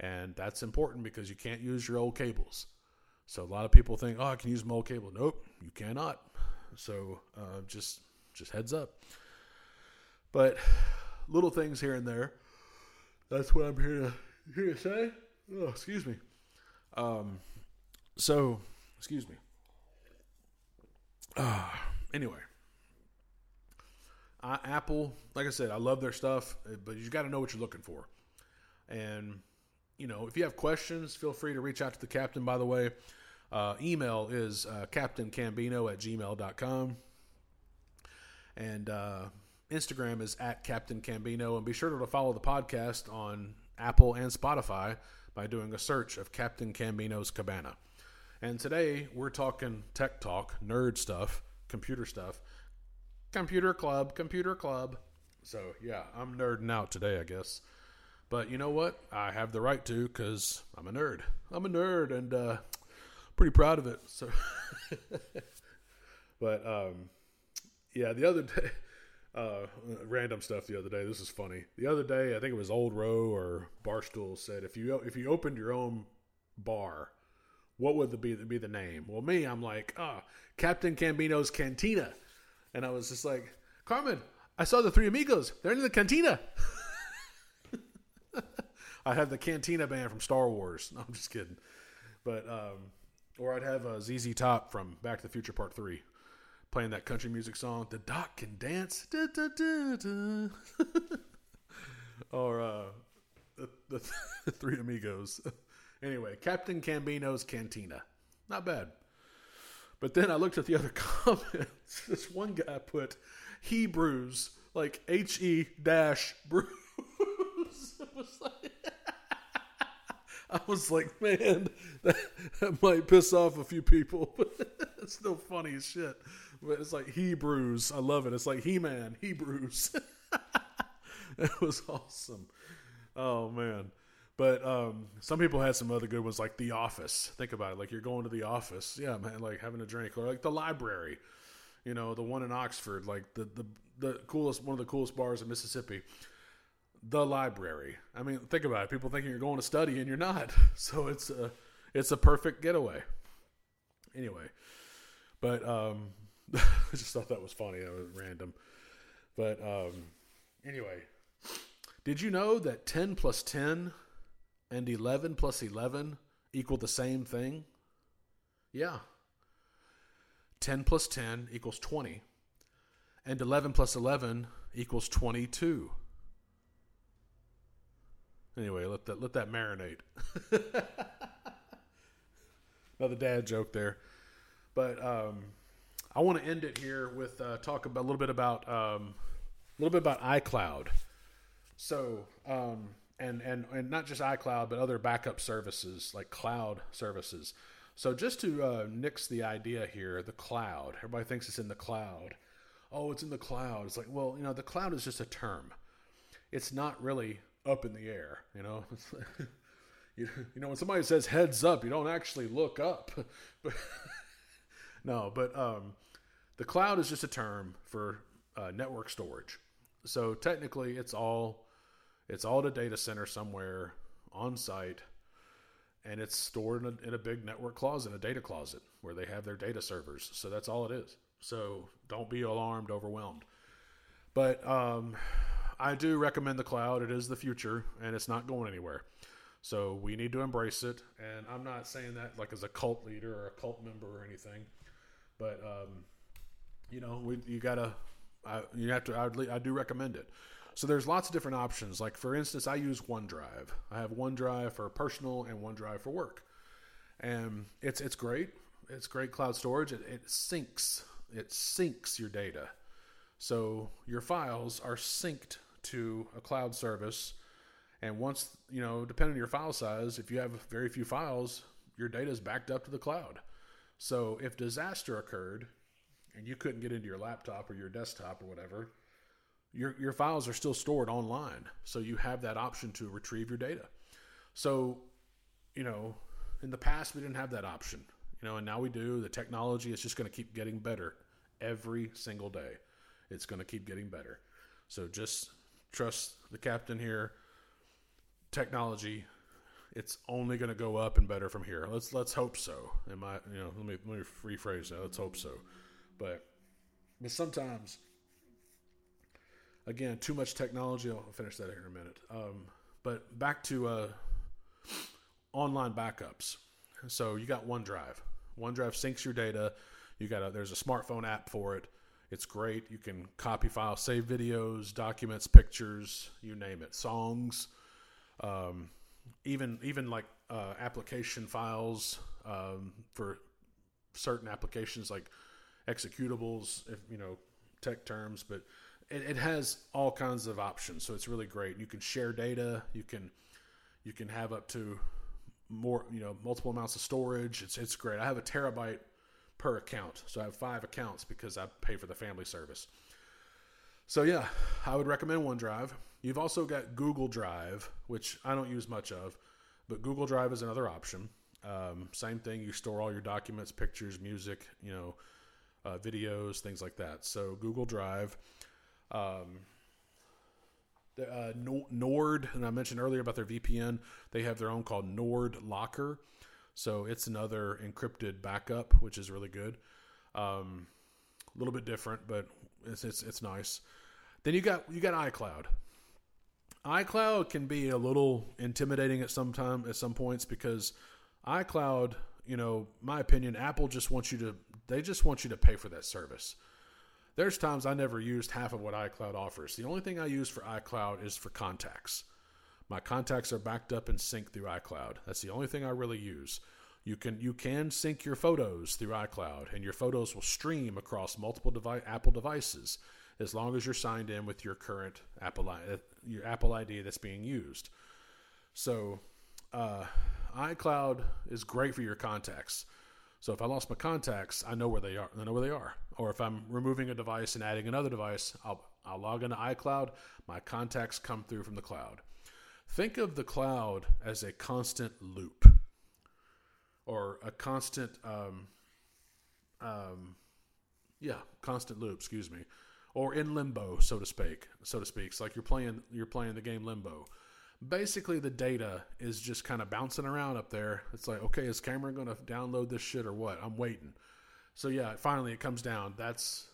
And that's important because you can't use your old cables. So a lot of people think, "Oh, I can use my old cable." Nope, you cannot. So uh, just just heads up. But little things here and there. That's what I'm here to here to say. Oh, excuse me. Um, so excuse me. Uh, anyway, I, Apple, like I said, I love their stuff, but you got to know what you're looking for. And, you know, if you have questions, feel free to reach out to the captain, by the way. Uh, email is uh, captaincambino at gmail.com. And uh, Instagram is at Captain Cambino. And be sure to follow the podcast on Apple and Spotify by doing a search of Captain Cambino's Cabana. And today we're talking tech talk, nerd stuff, computer stuff computer club, computer club. So yeah, I'm nerding out today, I guess. But you know what? I have the right to because I'm a nerd. I'm a nerd and uh, pretty proud of it. So, but um, yeah, the other day, uh, random stuff. The other day, this is funny. The other day, I think it was Old Row or Barstool said if you if you opened your own bar, what would the be be the name? Well, me, I'm like, ah, oh, Captain Cambino's Cantina and I was just like, Carmen, I saw the three amigos. They're in the cantina. I have the Cantina band from Star Wars. No, I'm just kidding. But um, or I'd have a ZZ Top from Back to the Future Part Three, playing that country music song. The Doc can dance. Da, da, da, or uh, the, the, Three Amigos. anyway, Captain Cambino's Cantina. Not bad. But then I looked at the other comments. This one guy put Hebrews, like H E dash bruise. I was like, man, that, that, might piss off a few people, but it's still funny as shit. It's like Hebrews. I love it. It's like He Man, Hebrews. it was awesome. Oh man. But um, some people had some other good ones, like The Office. Think about it, like you're going to the office, yeah, man, like having a drink, or like the library, you know, the one in Oxford, like the the the coolest, one of the coolest bars in Mississippi. The library. I mean, think about it. People thinking you're going to study and you're not. So it's a it's a perfect getaway. Anyway, but um, I just thought that was funny. That was random. But um, anyway, did you know that 10 plus 10 and 11 plus 11 equal the same thing? Yeah. 10 plus 10 equals 20. And 11 plus 11 equals 22. Anyway, let that let that marinate. Another dad joke there, but um, I want to end it here with uh, talk about a little bit about um, a little bit about iCloud. So, um, and and and not just iCloud, but other backup services like cloud services. So, just to uh, nix the idea here, the cloud. Everybody thinks it's in the cloud. Oh, it's in the cloud. It's like, well, you know, the cloud is just a term. It's not really up in the air. You know, you, you know when somebody says heads up, you don't actually look up. but no, but um, the cloud is just a term for uh, network storage. So technically, it's all it's all at a data center somewhere on site, and it's stored in a, in a big network closet, a data closet where they have their data servers. So that's all it is. So don't be alarmed, overwhelmed. But um, I do recommend the cloud. It is the future, and it's not going anywhere. So we need to embrace it. And I'm not saying that like as a cult leader or a cult member or anything, but um, you know, we, you gotta, I, you have to. I, would, I do recommend it. So there's lots of different options. Like for instance, I use OneDrive. I have OneDrive for personal and OneDrive for work, and it's it's great. It's great cloud storage. It, it syncs. It syncs your data. So your files are synced to a cloud service. And once, you know, depending on your file size, if you have very few files, your data is backed up to the cloud. So if disaster occurred and you couldn't get into your laptop or your desktop or whatever, your, your files are still stored online. So you have that option to retrieve your data. So, you know, in the past, we didn't have that option, you know, and now we do. The technology is just going to keep getting better every single day. It's going to keep getting better. So just trust the captain here. Technology, it's only going to go up and better from here. Let's let's hope so. Am I? You know, let me let me rephrase that. Let's hope so. But but sometimes, again, too much technology. I'll finish that here in a minute. Um, but back to uh, online backups. So you got OneDrive. OneDrive syncs your data. You got a there's a smartphone app for it. It's great. You can copy files, save videos, documents, pictures, you name it, songs, um, even even like uh, application files um, for certain applications like executables, if you know tech terms, but it, it, has all kinds of options. So it's really great. You can share data. You can you can have up to more you know multiple amounts of storage. It's it's great. I have a terabyte per account. So I have five accounts because I pay for the family service. So yeah, I would recommend OneDrive. You've also got Google Drive, which I don't use much of, but Google Drive is another option. Um, same thing. You store all your documents, pictures, music, you know, uh, videos, things like that. So Google Drive. Um, the, uh, Nord, and I mentioned earlier about their VPN. They have their own called Nord Locker. So it's another encrypted backup, which is really good. Um, a little bit different, but it's, it's it's nice. Then you got you got iCloud. iCloud can be a little intimidating at some time at some points because iCloud, you know, my opinion, Apple just wants you to they just want you to pay for that service. There's times I never used half of what iCloud offers. The only thing I use for iCloud is for contacts. My contacts are backed up and synced through iCloud. That's the only thing I really use. You can you can sync your photos through iCloud, and your photos will stream across multiple device, Apple devices as long as you're signed in with your current Apple uh, your Apple ID that's being used. So, uh, iCloud is great for your contacts. So if I lost my contacts, I know where they are. I know where they are. Or if I'm removing a device and adding another device, I'll I'll log into iCloud. My contacts come through from the cloud. Think of the cloud as a constant loop, or a constant, um, um, yeah, constant loop. Excuse me, or in limbo, so to speak. So to speak, it's like you're playing you're playing the game Limbo basically the data is just kind of bouncing around up there. It's like, okay, is Cameron going to download this shit or what? I'm waiting. So yeah, finally it comes down. That's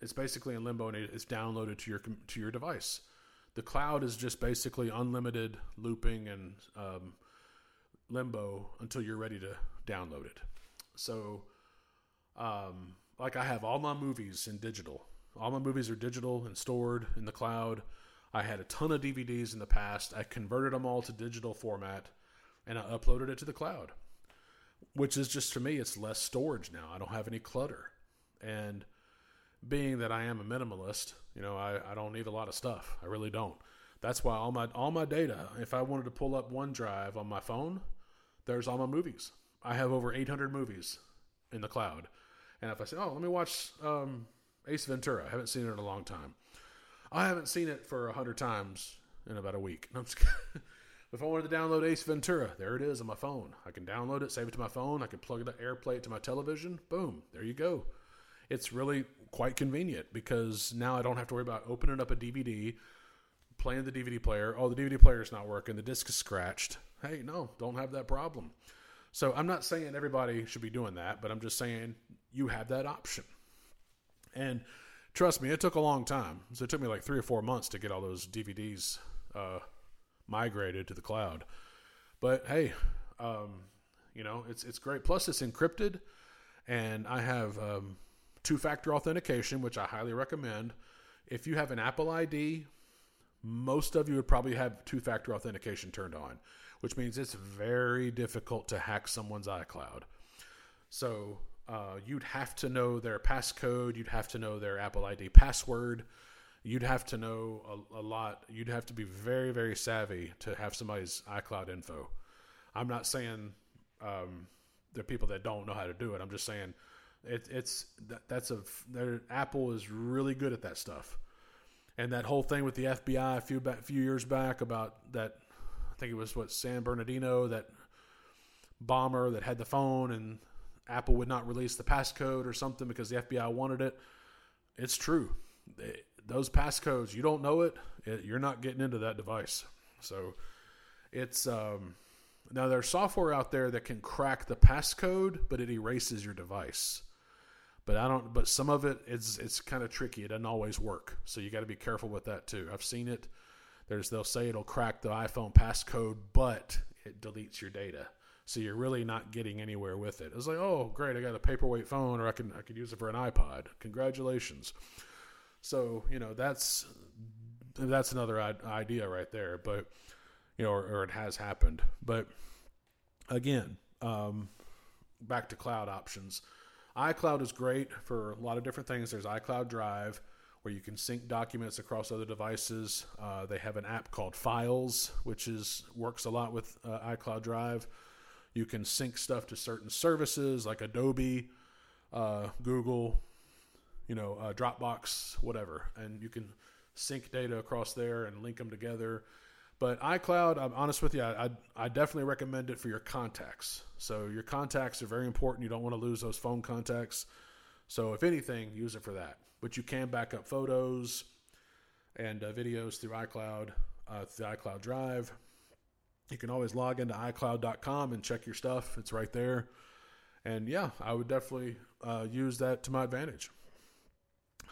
it's basically in limbo and it's downloaded to your to your device. The cloud is just basically unlimited looping and um, limbo until you're ready to download it. So, um, like I have all my movies in digital. All my movies are digital and stored in the cloud. I had a ton of DVDs in the past. I converted them all to digital format and I uploaded it to the cloud, which is just for me, it's less storage now. I don't have any clutter. And being that I am a minimalist, you know, I, I don't need a lot of stuff. I really don't. That's why all my all my data, if I wanted to pull up OneDrive on my phone, there's all my movies. I have over 800 movies in the cloud. And if I say, oh, let me watch um, Ace Ventura, I haven't seen it in a long time. I haven't seen it for a hundred times in about a week. if I wanted to download Ace Ventura, there it is on my phone. I can download it, save it to my phone. I can plug it, AirPlay it to my television. Boom, there you go. It's really quite convenient because now I don't have to worry about opening up a DVD, playing the DVD player. Oh, the DVD player is not working. The disc is scratched. Hey, no, don't have that problem. So I'm not saying everybody should be doing that, but I'm just saying you have that option. And trust me, it took a long time. So it took me like three or four months to get all those DVDs uh, migrated to the cloud. But hey, um, you know, it's it's great. Plus, it's encrypted, and I have um, two-factor authentication, which I highly recommend. If you have an Apple ID, most of you would probably have two-factor authentication turned on, which means it's very difficult to hack someone's iCloud. So uh, you'd have to know their passcode. You'd have to know their Apple ID password. You'd have to know a, a, lot. You'd have to be very, very savvy to have somebody's iCloud info. I'm not saying um, there are people that don't know how to do it. I'm just saying it, it's that, that's a Apple is really good at that stuff. And that whole thing with the FBI a few back, few years back about that, I think it was what San Bernardino that bomber that had the phone and Apple would not release the passcode or something because the FBI wanted it. It's true. They, those passcodes, you don't know it, it, you're not getting into that device. So it's um, now there's software out there that can crack the passcode, but it erases your device. But I don't. But some of it, it's it's kind of tricky. It doesn't always work. So you got to be careful with that too. I've seen it. There's they'll say it'll crack the iPhone passcode, but it deletes your data so you're really not getting anywhere with it. It's like, oh, great, I got a paperweight phone, or I can I could use it for an iPod. Congratulations. So you know that's that's another idea right there, but you know, or, or it has happened. But again, um, back to cloud options. iCloud is great for a lot of different things. There's iCloud Drive where you can sync documents across other devices. Uh, they have an app called Files, which is works a lot with uh, iCloud Drive. You can sync stuff to certain services like Adobe, uh, Google, you know, uh, Dropbox, whatever, and you can sync data across there and link them together. But iCloud, I'm honest with you, I, I, I, definitely recommend it for your contacts. So your contacts are very important. You don't want to lose those phone contacts. So if anything, use it for that. But you can back up photos and uh, videos through iCloud, uh, through iCloud Drive. You can always log into iCloud.com and check your stuff. It's right there. And yeah, I would definitely uh, use that to my advantage.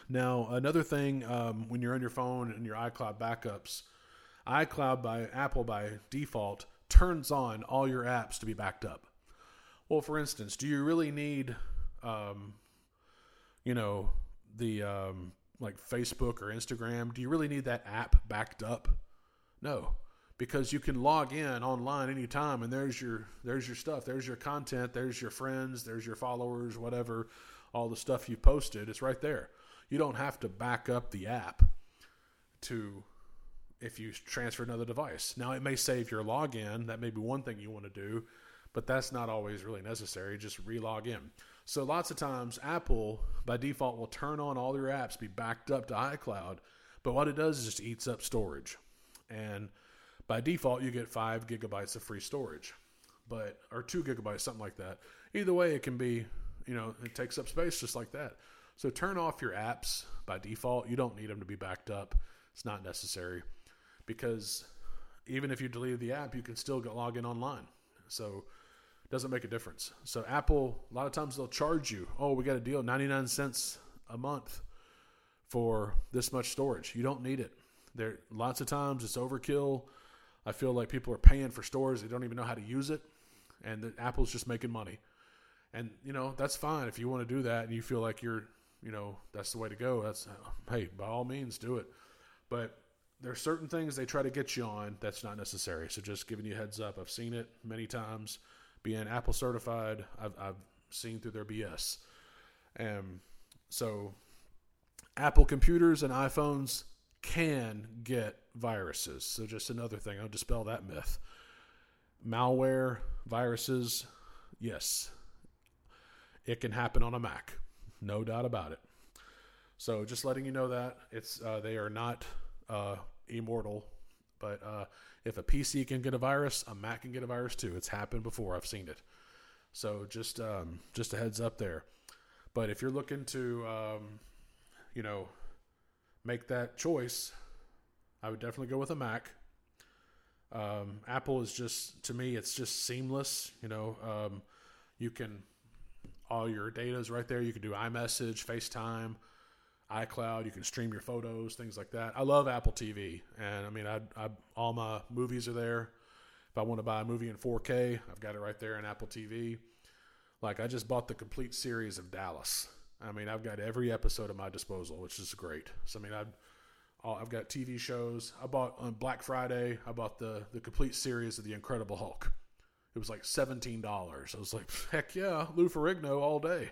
Now, another thing um, when you're on your phone and your iCloud backups, iCloud by Apple by default turns on all your apps to be backed up. Well, for instance, do you really need, um, you know, the um, like Facebook or Instagram? Do you really need that app backed up? No because you can log in online anytime and there's your there's your stuff there's your content there's your friends there's your followers whatever all the stuff you posted it's right there you don't have to back up the app to if you transfer another device now it may save your login that may be one thing you want to do but that's not always really necessary. Just relog in. So lots of times, Apple by default will turn on all your apps, be backed up to iCloud, but what it does is just eats up storage, and by default you get five gigabytes of free storage, but or two gigabytes, something like that. Either way, it can be, you know, it takes up space just like that. So turn off your apps by default. You don't need them to be backed up. It's not necessary because even if you deleted the app, you can still log in online. So it doesn't make a difference. So Apple, a lot of times they'll charge you, oh, we got a deal, 99 cents a month for this much storage. You don't need it. There lots of times it's overkill. I feel like people are paying for stores they don't even know how to use it, and the, Apple's just making money. And you know that's fine if you want to do that and you feel like you're, you know, that's the way to go. That's hey, by all means do it. But there are certain things they try to get you on that's not necessary. So just giving you heads up. I've seen it many times. Being Apple certified, I've, I've seen through their BS. And so Apple computers and iPhones can get viruses. So just another thing, I'll dispel that myth. Malware, viruses, yes, it can happen on a Mac, no doubt about it. So just letting you know that it's uh, they are not uh, immortal, but uh, if a PC can get a virus, a Mac can get a virus too. It's happened before. I've seen it. So just um, just a heads up there. But if you're looking to um, you know, make that choice, I would definitely go with a Mac. Um, Apple is just to me, it's just seamless. You know, um, you can all your data is right there. You can do iMessage, FaceTime, iCloud. You can stream your photos, things like that. I love Apple TV, and I mean, I, I all my movies are there. If I want to buy a movie in 4K, I've got it right there in Apple TV. Like I just bought the complete series of Dallas. I mean, I've got every episode at my disposal, which is great. So I mean, I've I've got TV shows. I bought on Black Friday. I bought the the complete series of the Incredible Hulk. It was like seventeen dollars. I was like, heck yeah, Lou Ferrigno all day.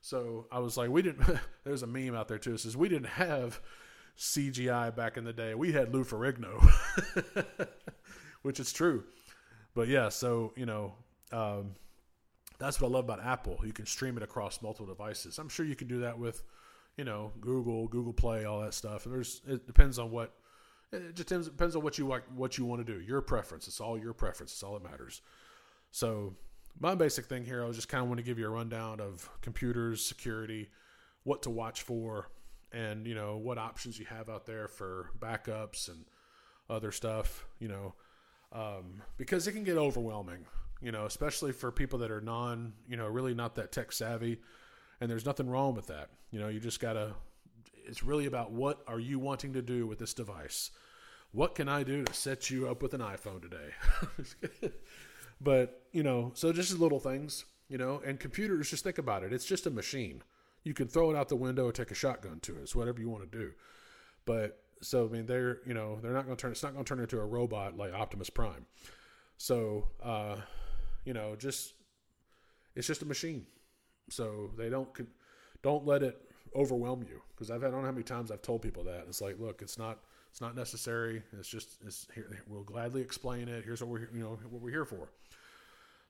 So I was like, we didn't. there's a meme out there too. It says we didn't have CGI back in the day. We had Lou Ferrigno, which is true. But yeah, so you know, um, that's what I love about Apple. You can stream it across multiple devices. I'm sure you can do that with, you know, Google, Google Play, all that stuff. And there's it depends on what it just depends, depends on what you like, what you want to do. Your preference. It's all your preference. It's all that matters. So my basic thing here, I was just kind of want to give you a rundown of computers, security, what to watch for, and you know what options you have out there for backups and other stuff. You know, um, because it can get overwhelming you know, especially for people that are non, you know, really not that tech savvy. And there's nothing wrong with that. You know, you just got to, it's really about what are you wanting to do with this device? What can I do to set you up with an iPhone today? but, you know, so just little things, you know, and computers, just think about it. It's just a machine. You can throw it out the window or take a shotgun to it. It's whatever you want to do. But, so, I mean, they're, you know, they're not going to turn, it's not going to turn into a robot like Optimus Prime. So, uh, you know, just it's just a machine. So they don't don't let it overwhelm you because I've I don't know how many times I've told people that it's like, look, it's not it's not necessary. It's just it's here. We'll gladly explain it. Here's what we're you know what we're here for.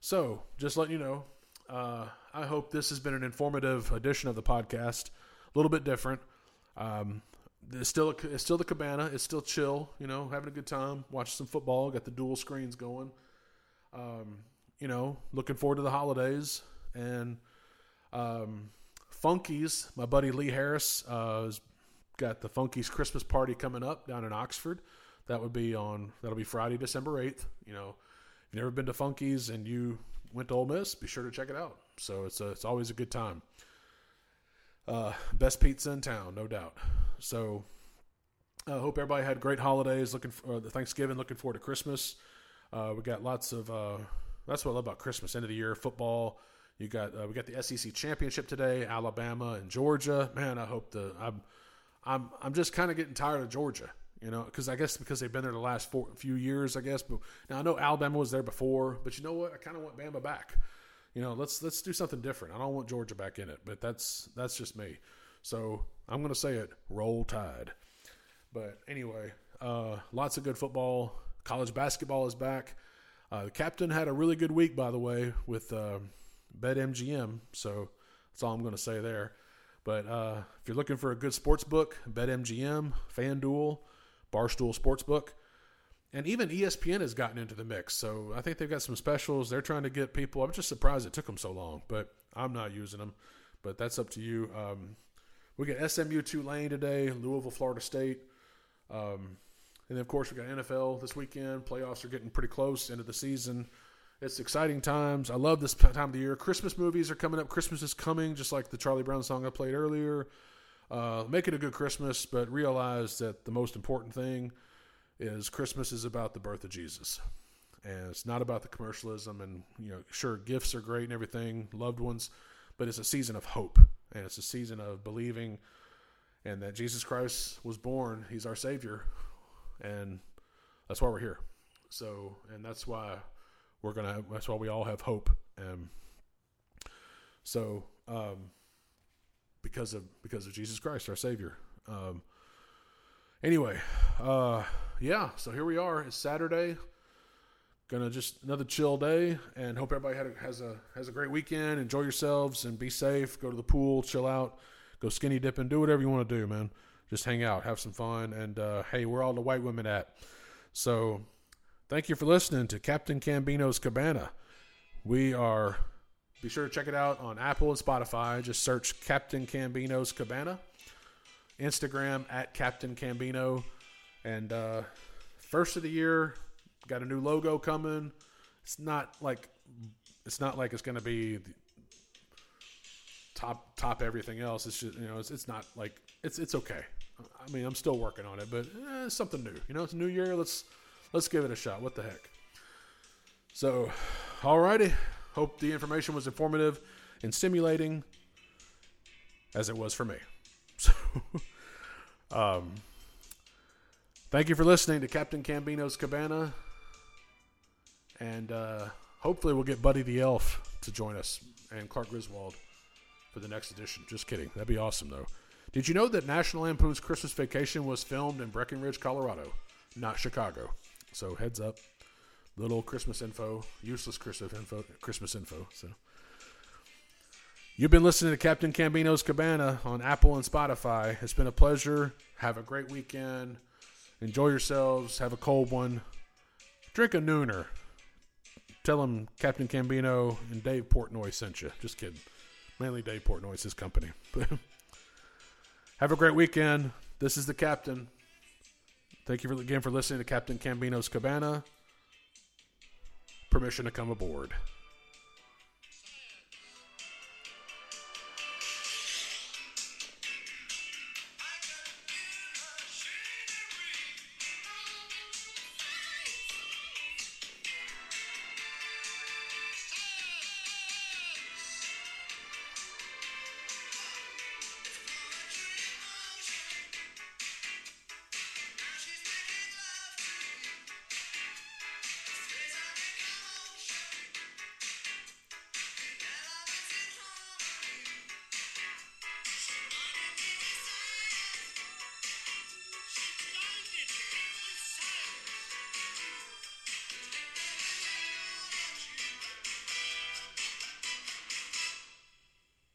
So just letting you know, uh, I hope this has been an informative edition of the podcast. A little bit different. Um, it's still it's still the cabana. It's still chill. You know, having a good time, watching some football. Got the dual screens going. Um, you know, looking forward to the holidays. And um, Funky's, my buddy Lee Harris, uh, has got the Funky's Christmas party coming up down in Oxford. That would be on that'll be Friday, December eighth. You know, if you've never been to Funky's and you went to Ole Miss, be sure to check it out. So it's a, it's always a good time. Uh, best pizza in town, no doubt. So I uh, hope everybody had great holidays. Looking for uh, the Thanksgiving. Looking forward to Christmas. Uh, we got lots of uh, that's what I love about Christmas, end of the year football. You got uh, we got the SEC championship today, Alabama and Georgia. Man, I hope the I'm I'm I'm just kind of getting tired of Georgia, you know, because I guess because they've been there the last four, few years, I guess. But now I know Alabama was there before, but you know what? I kind of want Bama back. You know, let's let's do something different. I don't want Georgia back in it, but that's that's just me. So I'm to say it: Roll Tide. But anyway, uh, lots of good football. College basketball is back. Uh, the captain had a really good week, by the way, with uh, BetMGM. So that's all I'm going to say there. But uh, if you're looking for a good sports book, BetMGM, FanDuel, Barstool Sportsbook, and even ESPN has gotten into the mix. So I think they've got some specials. They're trying to get people. I'm just surprised it took them so long, but I'm not using them. But that's up to you. Um, we got SMU Tulane today, Louisville, Florida State. Um, and then, of course, we got NFL this weekend. Playoffs are getting pretty close, end of the season. It's exciting times. I love this time of the year. Christmas movies are coming up. Christmas is coming, just like the Charlie Brown song I played earlier. Uh, make it a good Christmas, but realize that the most important thing is Christmas is about the birth of Jesus. And it's not about the commercialism. And, you know, sure, gifts are great and everything, loved ones, but it's a season of hope. And it's a season of believing and that Jesus Christ was born. He's our Savior. And that's why we're here. So, and that's why we're gonna. That's why we all have hope. And so, um, because of because of Jesus Christ, our Savior. Um, anyway, uh, yeah. So here we are. It's Saturday. Gonna just another chill day, and hope everybody had a, has a has a great weekend. Enjoy yourselves and be safe. Go to the pool, chill out, go skinny dipping, do whatever you want to do, man. Just hang out, have some fun, and uh, hey, where are all the white women at? So Thank you for listening to Captain Cambino's Cabana. We are, be sure to check it out on Apple and Spotify. Just search Captain Cambino's Cabana. Instagram at Captain Cambino. And uh, first of the year, got a new logo coming. It's not like it's not like it's going to be top top everything else. It's just you know it's, it's not like it's it's okay. I mean I'm still working on it, but eh, it's something new. You know, it's a new year. Let's let's give it a shot. What the heck? So, alrighty. Hope the information was informative and stimulating as it was for me. So, um, thank you for listening to Captain Cambino's Cabana. And uh, hopefully, we'll get Buddy the Elf to join us and Clark Griswold for the next edition. Just kidding. That'd be awesome, though. Did you know that National Lampoon's Christmas Vacation was filmed in Breckenridge, Colorado, not Chicago? So heads up, little Christmas info, useless Christmas info, Christmas info. So you've been listening to Captain Cambino's Cabana on Apple and Spotify. It's been a pleasure. Have a great weekend. Enjoy yourselves. Have a cold one. Drink a nooner. Tell them Captain Cambino and Dave Portnoy sent you. Just kidding. Mainly Dave Portnoy's his company. Have a great weekend. This is the captain. Thank you again for listening to Captain Cambino's Cabana. Permission to come aboard.